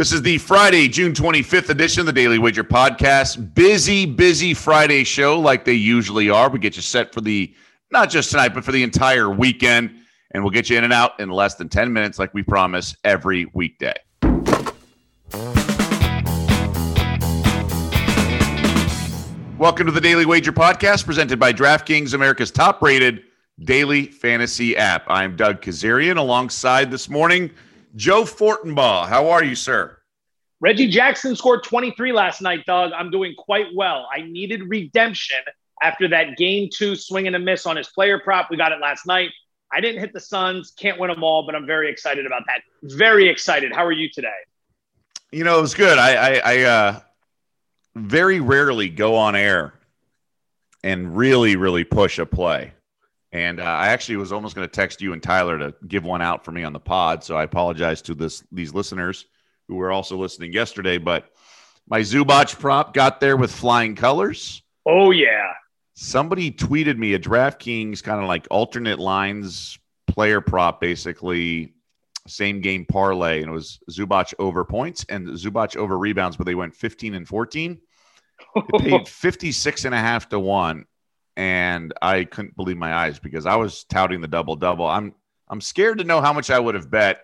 This is the Friday, June 25th edition of the Daily Wager Podcast. Busy, busy Friday show like they usually are. We get you set for the, not just tonight, but for the entire weekend. And we'll get you in and out in less than 10 minutes, like we promise every weekday. Welcome to the Daily Wager Podcast, presented by DraftKings, America's top rated daily fantasy app. I'm Doug Kezirian alongside this morning. Joe Fortenbaugh, how are you, sir? Reggie Jackson scored 23 last night, Doug. I'm doing quite well. I needed redemption after that game two swing and a miss on his player prop. We got it last night. I didn't hit the Suns, can't win them all, but I'm very excited about that. Very excited. How are you today? You know, it was good. I, I, I uh, very rarely go on air and really, really push a play. And uh, I actually was almost going to text you and Tyler to give one out for me on the pod. So I apologize to this these listeners who were also listening yesterday. But my Zubac prop got there with flying colors. Oh yeah. Somebody tweeted me a DraftKings kind of like alternate lines player prop, basically same game parlay, and it was Zubac over points and Zubac over rebounds, but they went 15 and 14. It paid 56 and a half to one and I couldn't believe my eyes because I was touting the double double. I'm I'm scared to know how much I would have bet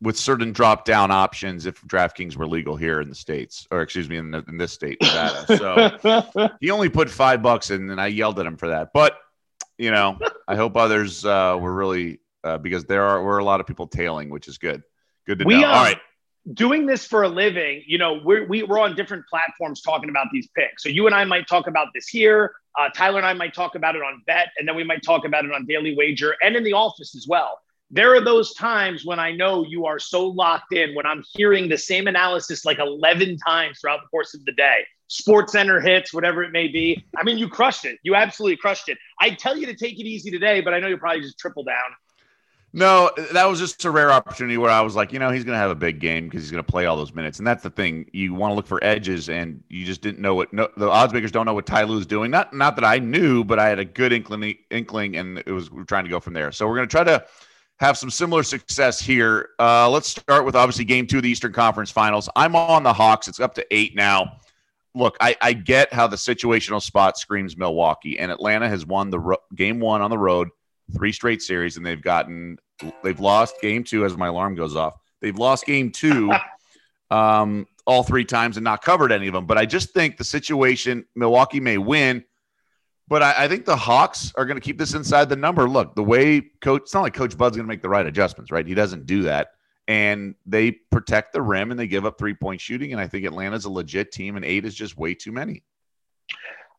with certain drop down options if DraftKings were legal here in the states, or excuse me, in, the, in this state, Nevada. So he only put five bucks in, and I yelled at him for that. But you know, I hope others uh, were really uh, because there are were a lot of people tailing, which is good. Good to we, know. Um, All right doing this for a living, you know, we're, we, we're on different platforms talking about these picks. So you and I might talk about this here. Uh, Tyler and I might talk about it on Bet, and then we might talk about it on Daily Wager and in the office as well. There are those times when I know you are so locked in when I'm hearing the same analysis like 11 times throughout the course of the day. Sports Center hits, whatever it may be. I mean, you crushed it. You absolutely crushed it. I tell you to take it easy today, but I know you'll probably just triple down. No, that was just a rare opportunity where I was like, you know, he's going to have a big game because he's going to play all those minutes, and that's the thing. You want to look for edges, and you just didn't know what no, the odds makers don't know what Ty Lue's doing. Not not that I knew, but I had a good inkling, inkling, and it was we are trying to go from there. So we're going to try to have some similar success here. Uh, let's start with obviously game two of the Eastern Conference Finals. I'm on the Hawks. It's up to eight now. Look, I, I get how the situational spot screams Milwaukee, and Atlanta has won the ro- game one on the road three straight series, and they've gotten they've lost game two as my alarm goes off. They've lost game two um, all three times and not covered any of them. But I just think the situation Milwaukee may win, but I, I think the Hawks are going to keep this inside the number. Look, the way coach, it's not like Coach Bud's going to make the right adjustments, right? He doesn't do that. And they protect the rim and they give up three point shooting. And I think Atlanta's a legit team, and eight is just way too many.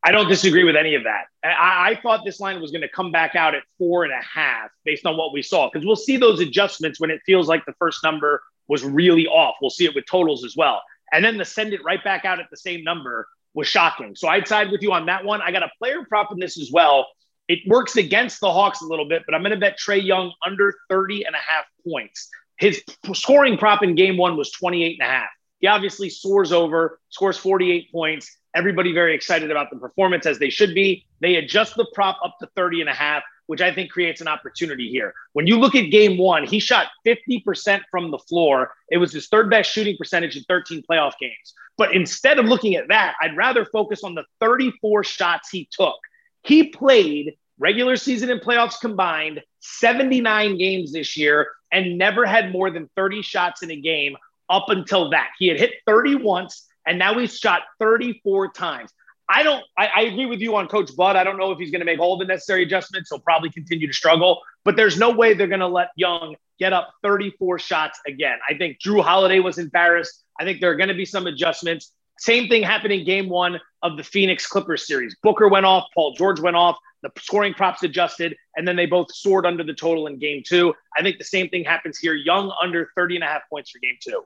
I don't disagree with any of that. I, I thought this line was going to come back out at four and a half based on what we saw, because we'll see those adjustments when it feels like the first number was really off. We'll see it with totals as well. And then to send it right back out at the same number was shocking. So I'd side with you on that one. I got a player prop in this as well. It works against the Hawks a little bit, but I'm going to bet Trae Young under 30 and a half points. His scoring prop in game one was 28 and a half. He obviously soars over, scores 48 points. Everybody very excited about the performance as they should be. They adjust the prop up to 30 and a half, which I think creates an opportunity here. When you look at game one, he shot 50% from the floor. It was his third best shooting percentage in 13 playoff games. But instead of looking at that, I'd rather focus on the 34 shots he took. He played regular season and playoffs combined 79 games this year and never had more than 30 shots in a game up until that. He had hit 30 once and now he's shot 34 times. I don't. I, I, agree with you on Coach Bud. I don't know if he's going to make all the necessary adjustments. He'll probably continue to struggle, but there's no way they're going to let Young get up 34 shots again. I think Jrue Holiday was embarrassed. I think there are going to be some adjustments. Same thing happened in Game One of the Phoenix Clippers series. Booker went off. Paul George went off. The scoring props adjusted, and then they both soared under the total in Game Two. I think the same thing happens here. Young under 30 and a half points for Game Two.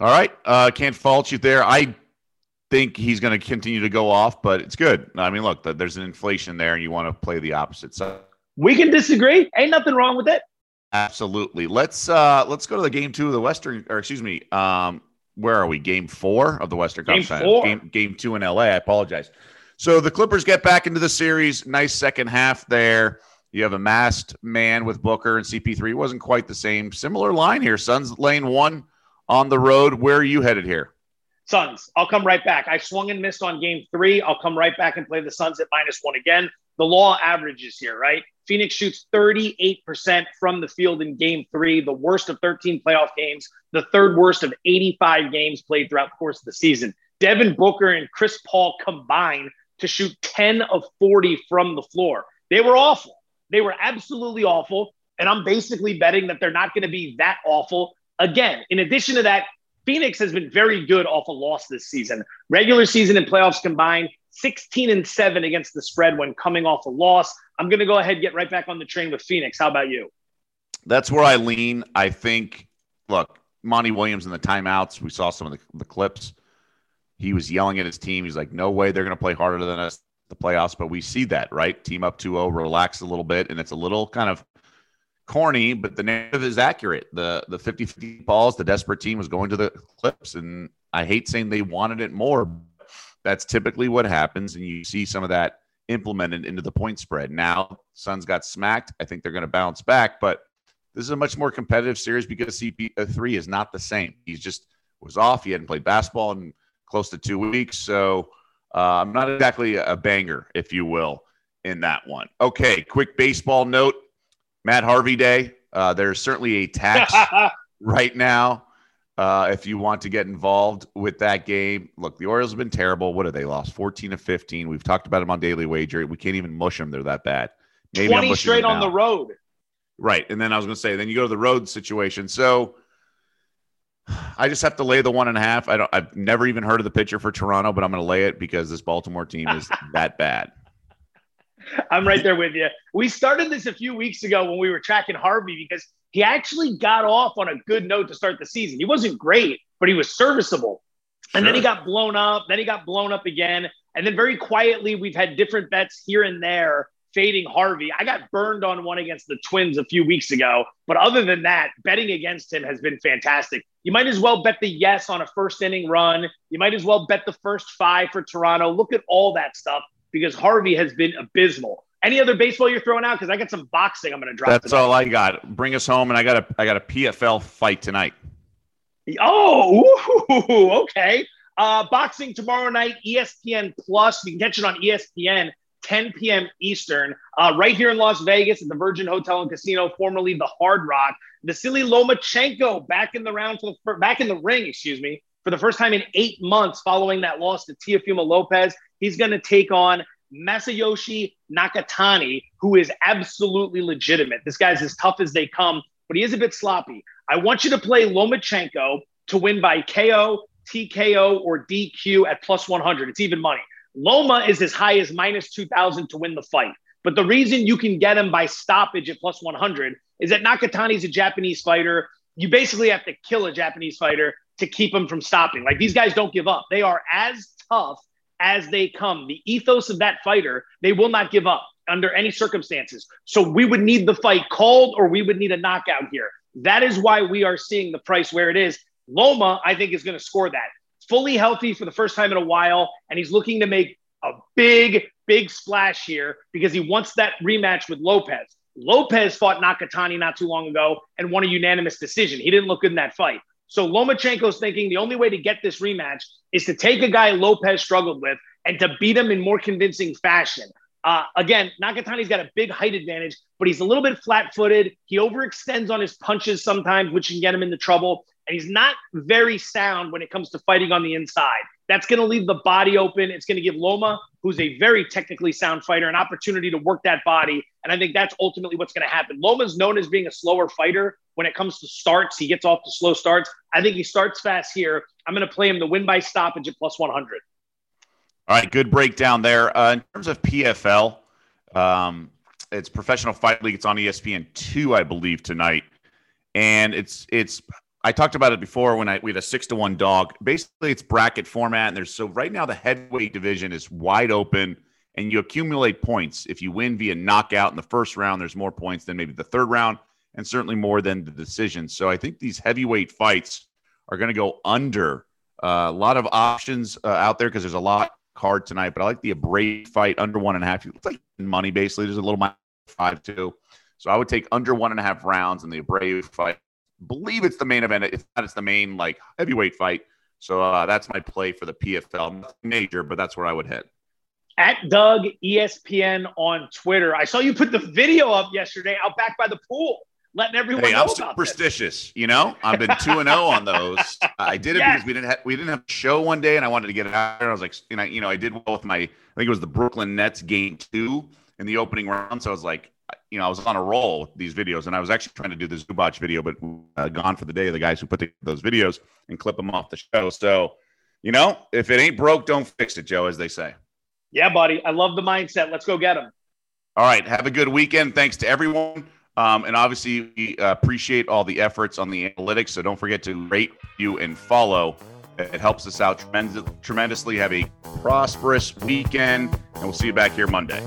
All right. Uh, can't fault you there. I think he's going to continue to go off, but it's good. I mean, look, there's an inflation there, and you want to play the opposite. So we can disagree. Ain't nothing wrong with it. Absolutely. Let's uh let's go to the game two of the Western, or excuse me, um, where are we? Game four of the Western game Conference. Four. Game game two in LA. I apologize. So the Clippers get back into the series. Nice second half there. You have a masked man with Booker and CP3. Wasn't quite the same. Similar line here. Suns lane one on the road. Where are you headed here? Suns. I'll come right back. I swung and missed on game three. I'll come right back and play the Suns at minus one again. The law averages here, right? Phoenix shoots 38% from the field in game three, the worst of 13 playoff games, the third worst of 85 games played throughout the course of the season. Devin Booker and Chris Paul combined to shoot 10 of 40 from the floor. They were awful. They were absolutely awful. And I'm basically betting that they're not going to be that awful again. In addition to that, Phoenix has been very good off a loss this season. Regular season and playoffs combined, 16 and 7 against the spread when coming off a loss. I'm going to go ahead and get right back on the train with Phoenix. How about you? That's where I lean. I think, look, Monty Williams in the timeouts, we saw some of the, the clips. He was yelling at his team. He's like, no way they're going to play harder than us the playoffs. But we see that, right? Team up 2 0, relax a little bit. And it's a little kind of corny, but the narrative is accurate. The the 50 50 balls, the desperate team was going to the clips. And I hate saying they wanted it more. That's typically what happens. And you see some of that implemented into the point spread. Now, Suns got smacked. I think they're going to bounce back. But this is a much more competitive series because CP3 is not the same. He's just was off. He hadn't played basketball in close to two weeks. So uh, I'm not exactly a banger, if you will, in that one. Okay, quick baseball note Matt Harvey Day. Uh, there's certainly a tax right now. Uh, if you want to get involved with that game, look, the Orioles have been terrible. What have they lost? 14 to 15. We've talked about them on Daily Wager. We can't even mush them. They're that bad. Maybe 20 straight on the road. Right. And then I was going to say, then you go to the road situation. So I just have to lay the one and a half. I don't, I've never even heard of the pitcher for Toronto, but I'm going to lay it because this Baltimore team is that bad. I'm right there with you. We started this a few weeks ago when we were tracking Harvey because he actually got off on a good note to start the season. He wasn't great, but he was serviceable. And then he got blown up. Then he got blown up again. And then very quietly, we've had different bets here and there fading Harvey. I got burned on one against the Twins a few weeks ago. But other than that, betting against him has been fantastic. You might as well bet the yes on a first inning run. You might as well bet the first five for Toronto. Look at all that stuff because Harvey has been abysmal. Any other baseball you're throwing out? Because I got some boxing I'm going to drop. That's tonight. all I got. Bring us home, and I got a I got a PFL fight tonight. Oh, okay. Uh, boxing tomorrow night, ESPN Plus. You can catch it on ESPN, 10 p.m. Eastern, uh, right here in Las Vegas at the Virgin Hotel and Casino, formerly the Hard Rock. Vasily Lomachenko back in the round for the back in the ring, excuse me, for the first time in eight months following that loss to Teofimo Lopez. He's going to take on Masayoshi Nakatani, who is absolutely legitimate. This guy's as tough as they come, but he is a bit sloppy. I want you to play Lomachenko to win by KO, TKO, or DQ at plus 100. It's even money. Loma is as high as minus 2,000 to win the fight. But the reason you can get him by stoppage at plus 100 is that Nakatani's a Japanese fighter. You basically have to kill a Japanese fighter to keep him from stopping. Like these guys don't give up. They are as tough as they come. The ethos of that fighter, they will not give up under any circumstances. So we would need the fight called or we would need a knockout here. That is why we are seeing the price where it is. Loma, I think, is going to score that. Fully healthy for the first time in a while, and he's looking to make a big, big splash here because he wants that rematch with Lopez. Lopez fought Nakatani not too long ago and won a unanimous decision. He didn't look good in that fight. So Lomachenko's thinking the only way to get this rematch is to take a guy Lopez struggled with and to beat him in more convincing fashion. Uh, again, Nakatani's got a big height advantage, but he's a little bit flat footed. He overextends on his punches sometimes, which can get him into trouble. And he's not very sound when it comes to fighting on the inside. That's going to leave the body open. It's going to give Loma, who's a very technically sound fighter, an opportunity to work that body. And I think that's ultimately what's going to happen. Loma's known as being a slower fighter, when it comes to starts. He gets off to slow starts. I think he starts fast here. I'm going to play him the win by stoppage at plus 100. All right, good breakdown there. Uh, in terms of PFL, um, it's Professional Fight League. It's on ESPN two, I believe, tonight, and it's it's. I talked about it before when I we had a six to one dog. Basically, it's bracket format, and there's so right now the heavyweight division is wide open, and you accumulate points. If you win via knockout in the first round, there's more points than maybe the third round and certainly more than the decision. So I think these heavyweight fights are going to go under. Uh, a lot of options uh, out there because there's a lot card tonight, but I like the Abreu fight under one and a half. It's like money basically. There's a little five two. So I would take under one and a half rounds in the Abreu fight believe it's the main event. If not, it's the main like heavyweight fight. So uh, that's my play for the PFL. Nothing major, but that's where I would head. At Doug ESPN on Twitter. I saw you put the video up yesterday out back by the pool, letting everyone hey, know I'm superstitious. This. You know, I've been two and zero oh on those. I did it yes. because we didn't have we didn't have a show one day, and I wanted to get it out there. I was like, you know, you know, I did well with my. I think it was the Brooklyn Nets game two in the opening round. So I was like, you know, I was on a roll with these videos, and I was actually trying to do the Zubac video, but uh, gone for the day. The guys who put the, those videos and clip them off the show. So, you know, if it ain't broke, don't fix it, Joe, as they say. Yeah, buddy. I love the mindset. Let's go get them. All right. Have a good weekend. Thanks to everyone. Um, and obviously, we appreciate all the efforts on the analytics. So don't forget to rate, you, and follow. It helps us out tremendous, tremendously. Have a prosperous weekend, and we'll see you back here Monday.